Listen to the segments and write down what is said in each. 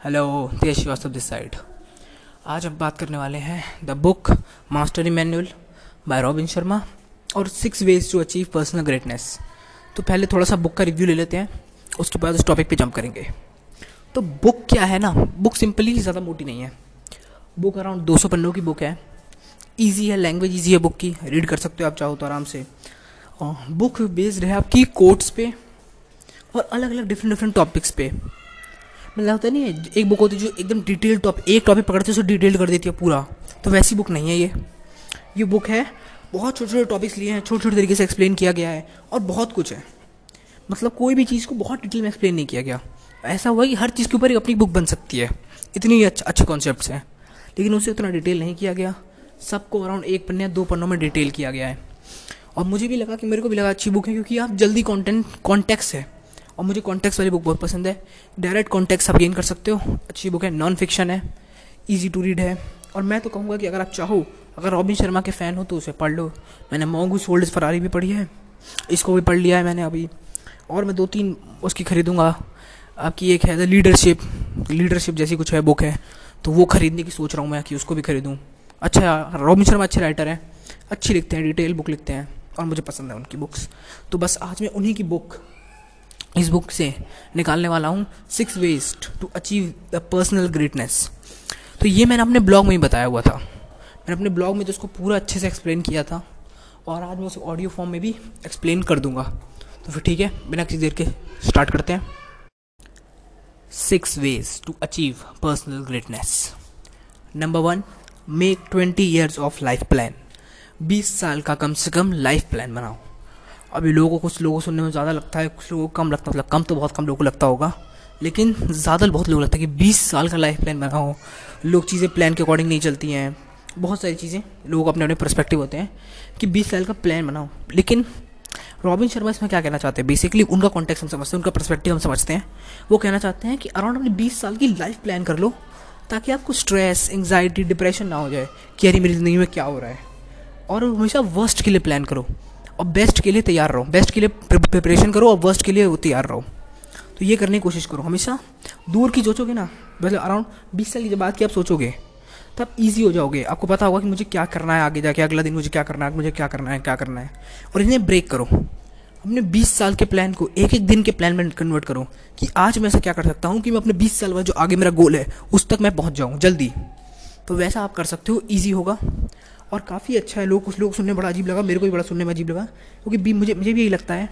Hello Tej Srivastava this side आज हम बात करने वाले हैं the book master manual by Robin Sharma और six ways to achieve personal greatness तो पहले थोड़ा सा बुक का रिव्यू ले लेते हैं, उसके बाद उस टॉपिक पे जंप करेंगे। तो बुक क्या है ना? बुक सिंपली ज़्यादा मोटी नहीं है। बुक अराउंड 200 पन्नों की बुक है। ईजी है लैंग्वेज ईजी है बुक की। रीड कर सकते हो आप, चाहो तो आराम से। बुक बेस्ड है आपकी कोट्स पे और अलग अलग डिफरेंट डिफरेंट टॉपिक्स पे। मतलब होता नहीं एक बुक होती है जो एकदम डिटेल टॉपिक एक टॉपिक पकड़ते उसे डिटेल कर देती है पूरा। तो वैसी बुक नहीं है ये। ये बुक है, बहुत छोटे छोटे टॉपिक्स लिए हैं छोटे छोटे तरीके से एक्सप्लेन किया गया है, और बहुत कुछ है। मतलब कोई भी चीज़ को बहुत डिटेल में एक्सप्लेन नहीं किया गया। ऐसा हुआ कि हर चीज़ के ऊपर एक अपनी बुक बन सकती है। इतनी अच्छे अच्छे कॉन्सेप्ट हैं। लेकिन उसे उतना डिटेल नहीं किया गया। सबको अराउंड एक पन्ने दो पन्नों में डिटेल किया गया है। और मुझे भी लगा कि, मेरे को भी लगा अच्छी बुक है, क्योंकि आप जल्दी कॉन्टेंट कॉन्टेक्स है। और मुझे कॉन्टेक्स वाली बुक बहुत पसंद है। डायरेक्ट कॉन्टेक्स आप गेन कर सकते हो। अच्छी बुक है नॉन फिक्शन है ईजी टू रीड है। और मैं तो कहूँगा कि अगर आप चाहो, अगर रॉबिन शर्मा के फ़ैन हो तो उसे पढ़ लो। मैंने मोंगू सोल्ड फरारी भी पढ़ी है। इसको भी पढ़ लिया है मैंने अभी। और मैं दो तीन उसकी खरीदूँगा। आपकी एक है द लीडरशिप लीडरशिप जैसी कुछ है बुक है। तो वो खरीदने की सोच रहा हूँ मैं कि उसको भी खरीदूँ। अच्छा रॉबिन शर्मा अच्छे राइटर हैं। अच्छी लिखते हैं डिटेल बुक लिखते हैं। और मुझे पसंद है उनकी बुक्स तो बस आज मैं उन्हीं की बुक इस बुक से निकालने वाला हूँ six ways to achieve the personal greatness तो ये मैंने अपने ब्लॉग में ही बताया हुआ था। मैंने अपने ब्लॉग में तो उसको पूरा अच्छे से एक्सप्लेन किया था और आज मैं उसे ऑडियो फॉर्म में भी एक्सप्लेन कर दूँगा। तो फिर ठीक है, बिना किसी देर के स्टार्ट करते हैं। Six ways to achieve personal greatness number one make twenty years of life plan बीस साल का कम से कम लाइफ प्लान बनाओ। अभी लोगों को, कुछ लोगों सुनने में ज़्यादा लगता है, कुछ लोगों को कम लगता है मतलब कम तो बहुत कम लोगों को लगता होगा, लेकिन ज़्यादा बहुत लोग लगता है कि 20 साल का लाइफ प्लान बनाओ लोग चीज़ें प्लान के अकॉर्डिंग नहीं चलती हैं। बहुत सारी चीज़ें, लोग अपने अपने परस्पेक्टिव होते हैं कि 20 साल का प्लान बनाओ। लेकिन रॉबिन शर्मा इसमें क्या कहना चाहते हैं? बेसिकली उनका कॉन्टेक्ट हम समझते हैं, उनका परस्पेक्टिव हम समझते हैं। वो कहना चाहते हैं कि अराउंड अपनी बीस साल की लाइफ प्लान कर लो, ताकि आपको स्ट्रेस एंगजाइटी डिप्रेशन ना हो जाए, कि अरे मेरी ज़िंदगी में क्या हो रहा है? और हमेशा वर्स्ट के लिए प्लान करो। और बेस्ट के लिए तैयार रहो। बेस्ट के लिए प्रिपरेशन करो और वर्स्ट के लिए तैयार रहो। तो ये करने की कोशिश करो। हमेशा दूर की सोचोगे ना मतलब अराउंड बीस साल की जब बात की आप सोचोगे, तब ईजी हो जाओगे। आपको पता होगा कि मुझे क्या करना है आगे जाके, अगला दिन मुझे क्या करना है, मुझे क्या करना है, क्या करना है। और इन्हें ब्रेक करो। अपने 20 साल के प्लान को एक एक दिन के प्लान में कन्वर्ट करो कि आज मैं ऐसा क्या कर सकता हूँ कि मैं अपने 20 साल बाद जो आगे मेरा गोल है, उस तक मैं पहुँच जाऊँ, जल्दी। तो वैसा आप कर सकते हो ईजी होगा। और काफ़ी अच्छा है, लोग कुछ लोग सुनने बड़ा अजीब लगा, मेरे को भी बड़ा सुनने में अजीब लगा, क्योंकि भी मुझे मुझे भी यही लगता है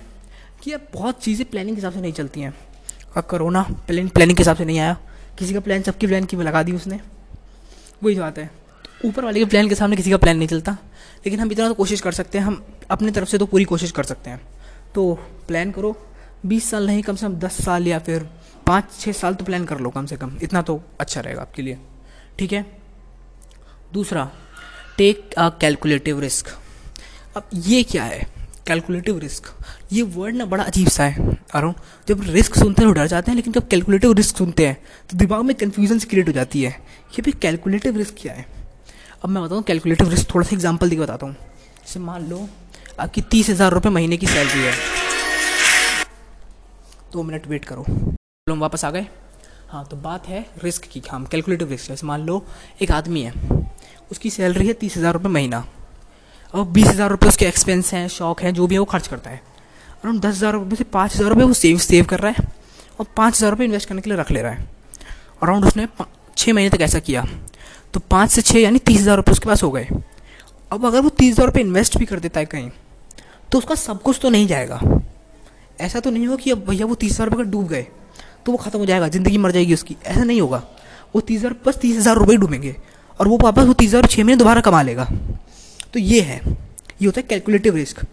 कि अब बहुत चीज़ें प्लानिंग के हिसाब से नहीं चलती हैं। अब कोरोना प्लान प्लानिंग के हिसाब से नहीं आया। किसी का प्लान सबकी प्लान की में लगा दी उसने। वही बात है। ऊपर वाले के प्लान के सामने किसी का प्लान नहीं चलता। लेकिन हम इतना तो कोशिश कर सकते हैं, हम अपनी तरफ़ से तो पूरी कोशिश कर सकते हैं। तो प्लान करो। बीस साल नहीं, कम से कम दस साल या फिर पाँच छः साल तो प्लान कर लो कम से कम। इतना तो अच्छा रहेगा आपके लिए। ठीक है? दूसरा टेक अ कैलकुलेटिव रिस्क अब ये क्या है? कैलकुलेटिव रिस्क ये वर्ड ना बड़ा अजीब सा है, अरुण। जब रिस्क सुनते हैं डर जाते हैं, लेकिन जब कैलकुलेटिव रिस्क सुनते हैं तो दिमाग में कन्फ्यूज़न क्रिएट हो जाती है कि भाई कैलकुलेटिव रिस्क क्या है? अब मैं बताऊँ कैलकुलेटिव रिस्क थोड़ा सा एग्ज़ाम्पल देकर बताता हूँ। जैसे मान लो, आपकी तीस हज़ार रुपये महीने की सैलरी है। दो मिनट वेट करो। हम वापस आ गए। हाँ तो बात है रिस्क की हम कैलकुलेटिव रिस्क जैसे मान लो, एक आदमी है। उसकी सैलरी है तीस हज़ार रुपये महीना। और बीस हज़ार रुपये उसके एक्सपेंस हैं, शौक हैं, जो भी है वो खर्च करता है। अराउंड दस हज़ार रुपये से पाँच हज़ार रुपये वो सेव सेव कर रहा है और पाँच हज़ार रुपये इन्वेस्ट करने के लिए रख ले रहा है। अराउंड उसने छः महीने तक ऐसा किया। तो पाँच से छः यानी तीस हज़ार रुपये उसके पास हो गए। अब अगर वो तीस हज़ार रुपये इन्वेस्ट भी कर देता है कहीं तो उसका सब कुछ तो नहीं जाएगा। ऐसा तो नहीं होगा कि अब भैया वो तीस हज़ार रुपये का डूब गए तो वो ख़त्म हो जाएगा, ज़िंदगी मर जाएगी उसकी। ऐसा नहीं होगा। वो तीस हज़ार, बस तीस हज़ार रुपये डूबेंगे। और वो वापस वो तीस हज़ार छः महीने दोबारा कमा लेगा। तो ये है। ये होता है कैलकुलेटिव रिस्क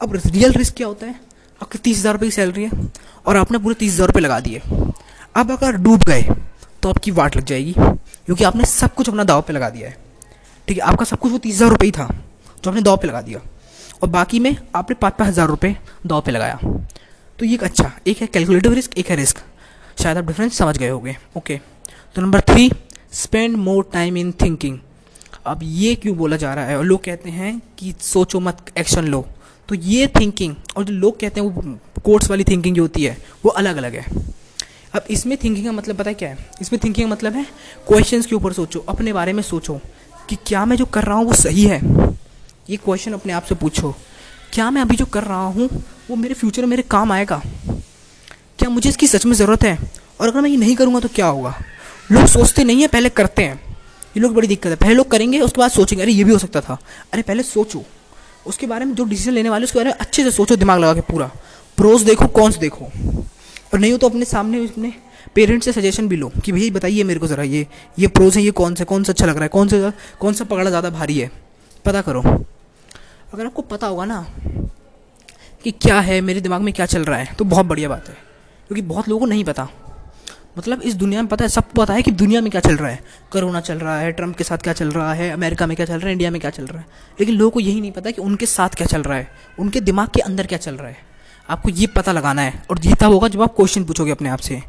अब रियल रिस्क क्या होता है? आपकी तीस हज़ार रुपये की सैलरी है और आपने पूरे तीस हज़ार रुपये लगा दिए। अब अगर डूब गए तो आपकी वाट लग जाएगी, क्योंकि आपने सब कुछ अपना दाव पे लगा दिया है। ठीक है, आपका सब कुछ वो तीस हज़ार रुपये ही था जो आपने दाव पे लगा दिया। और बाकी में आपने पाँच पाँच हज़ार रुपये दाव पे लगाया। तो ये एक अच्छा एक है कैलकुलेटिव रिस्क एक है रिस्क शायद आप डिफरेंस समझ गए होंगे। ओके तो number three spend more time in thinking अब ये क्यों बोला जा रहा है? और लोग कहते हैं कि सोचो मत एक्शन लो। तो ये थिंकिंग और जो लोग कहते हैं वो कोर्ट्स वाली थिंकिंग जो होती है, वो अलग अलग है। अब इसमें थिंकिंग का मतलब पता है क्या है? इसमें थिंकिंग का मतलब है क्वेश्चन के ऊपर सोचो, अपने बारे में सोचो कि क्या मैं जो कर रहा हूँ वो सही है। ये क्वेश्चन अपने आप से पूछो, क्या मैं अभी जो कर रहा हूँ वो मेरे फ्यूचर में मेरे काम आएगा? क्या मुझे इसकी सच में ज़रूरत है? और अगर मैं ये नहीं करूँगा तो क्या होगा? लोग सोचते नहीं है, पहले करते हैं। ये लोग बड़ी दिक्कत है। पहले लोग करेंगे, उसके बाद सोचेंगे, अरे ये भी हो सकता था। अरे पहले सोचो। उसके बारे में जो डिसीज़न लेने वाले, उसके बारे में अच्छे से सोचो, दिमाग लगा के पूरा। प्रोज देखो कौन देखो। और नहीं हो तो अपने सामने अपने पेरेंट्स से सजेशन भी लो कि भैया बताइए मेरे को ज़रा ये ये प्रोज है, ये कौन सा कौन सा अच्छा लग रहा है, कौन सा कौन सा पकड़ा ज़्यादा भारी है? पता करो। अगर आपको पता होगा ना कि क्या है, मेरे दिमाग में क्या चल रहा है तो बहुत बढ़िया बात है। क्योंकि बहुत लोगों को नहीं पता। मतलब इस दुनिया में पता है सबको पता है कि दुनिया में क्या चल रहा है। कोरोना चल रहा है ट्रंप के साथ क्या चल रहा है, अमेरिका में क्या चल रहा है, इंडिया में क्या चल रहा है। लेकिन लोगों को यही नहीं पता कि उनके साथ क्या चल रहा है, उनके दिमाग के अंदर क्या चल रहा है। आपको ये पता लगाना है, और ये तब होगा जब आप क्वेश्चन पूछोगे अपने आप से।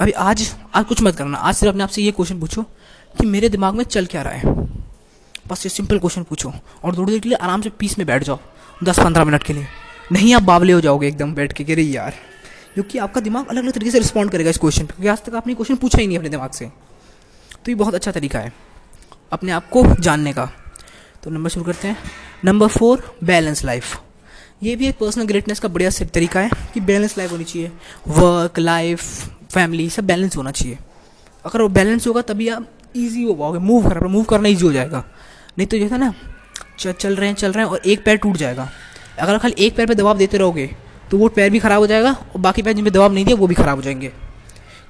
अभी आज आज कुछ मत करना, आज सिर्फ़ अपने आप से ये क्वेश्चन पूछो कि मेरे दिमाग में चल क्या रहा है। बस ये सिंपल क्वेश्चन पूछो, और थोड़ी देर के लिए आराम से पीस में बैठ जाओ, दस पंद्रह मिनट के लिए। नहीं, आप बावले हो जाओगे एकदम बैठ के गिरे यार क्योंकि आपका दिमाग अलग अलग तरीके से रिस्पॉन्ड करेगा इस क्वेश्चन क्योंकि आज तक आपने क्वेश्चन पूछा ही नहीं अपने दिमाग से। तो ये बहुत अच्छा तरीका है, अपने आप को जानने का। तो नंबर शुरू करते हैं। नंबर फोर बैलेंस लाइफ ये भी एक पर्सनल ग्रेटनेस का बढ़िया तरीका है कि बैलेंस लाइफ होनी चाहिए। वर्क लाइफ फैमिली सब बैलेंस होना चाहिए। अगर वो बैलेंस होगा तभी आप ईजी हो पाओगे। मूव कर मूव करना ईजी हो जाएगा। नहीं तो जैसा ना चल रहे हैं, चल रहे हैं और एक पैर टूट जाएगा। अगर खाली एक पैर पे दबाव देते रहोगे तो वो पैर भी ख़राब हो जाएगा और बाकी पैर जिनमें दबाव नहीं दिया, वो भी ख़राब हो जाएँगे।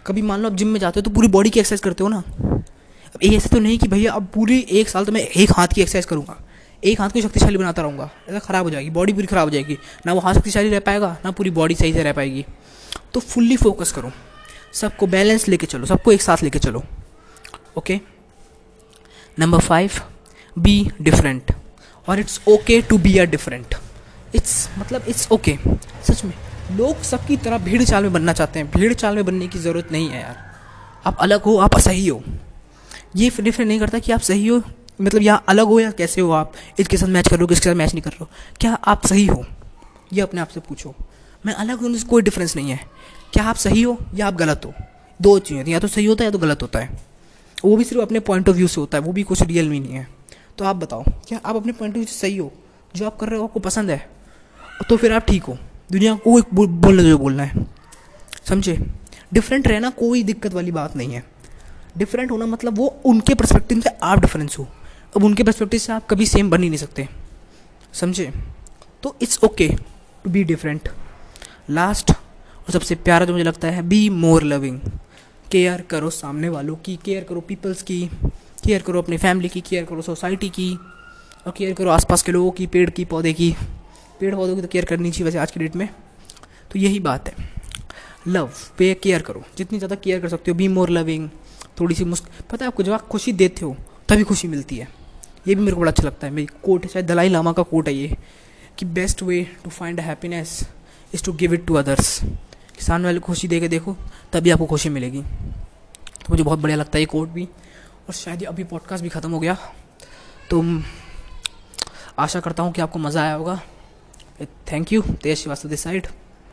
कभी मान लो आप जिम में जाते हो तो पूरी बॉडी की एक्सरसाइज करते हो ना? अब ऐसे तो नहीं कि भैया अब पूरी एक साल तो मैं एक हाथ की एक्सरसाइज करूँगा। एक हाथ को शक्तिशाली बनाता रहूँगा। ऐसा ख़राब हो जाएगी बॉडी पूरी ख़राब हो जाएगी। ना वो हाथ शक्तिशाली रह पाएगा, ना पूरी बॉडी सही से रह पाएगी। तो फुल्ली फोकस करो। सबको बैलेंस लेके चलो, सबको एक साथ लेके चलो। Okay number five be different और it's okay to be are different it's मतलब इट्स ओके सच में, लोग सबकी तरह भीड़ चाल में बनना चाहते हैं। भीड़ चाल में बनने की ज़रूरत नहीं है यार। आप अलग हो, आप सही हो। ये डिफरेंट नहीं करता कि आप सही हो। मतलब यहाँ अलग हो या कैसे हो आप। इसके साथ मैच कर रहे हो, किसके साथ मैच नहीं कर रहे हो। क्या आप सही हो? ये अपने आप से पूछो। मैं अलग हूँ कोई डिफरेंस नहीं है। क्या आप सही हो या आप गलत हो? दो चीज़ें या तो सही होता है या तो गलत होता है। वो भी सिर्फ़ अपने पॉइंट ऑफ़ व्यू से होता है। वो भी कुछ रियल में नहीं है। तो आप बताओ, क्या आप अपने पॉइंट ऑफ़ व्यू से सही हो? जो आप कर रहे हो, आपको पसंद है? तो फिर आप ठीक हो। दुनिया को एक बोलने जो बोलना है। समझे? डिफरेंट रहना कोई दिक्कत वाली बात नहीं है। डिफरेंट होना मतलब वो उनके परस्पेक्टिव से आप डिफरेंस हो। अब उनके परस्पेक्टिव से आप कभी सेम बन ही नहीं सकते। समझे? तो it's okay to be different last और सबसे प्यारा जो मुझे लगता है बी मोर लविंग केयर करो सामने वालों की केयर करो पीपल्स की केयर करो अपनी फैमिली की केयर करो सोसाइटी की, और केयर करो आसपास के लोगों की, पेड़ की, पौधे की। पेड़ पौधों की तो केयर करनी चाहिए वैसे आज के डेट में। तो यही बात है। लव पे केयर करो। जितनी ज़्यादा केयर कर सकते हो बी मोर लविंग थोड़ी सी मुस्क, पता है आपको जब आप खुशी देते हो, तभी खुशी मिलती है। ये भी मेरे को बड़ा अच्छा लगता है। मेरी कोट है, शायद दलाई लामा का कोट है ये, कि best way to find happiness is to give it to others किसान वाले खुशी दे के देखो, तभी आपको खुशी मिलेगी। तो मुझे बहुत बढ़िया लगता है ये कोट भी। और शायद अभी पॉडकास्ट भी ख़त्म हो गया। तो आशा करता हूँ कि आपको मज़ा आया होगा। Thank you Tej Srivastava this side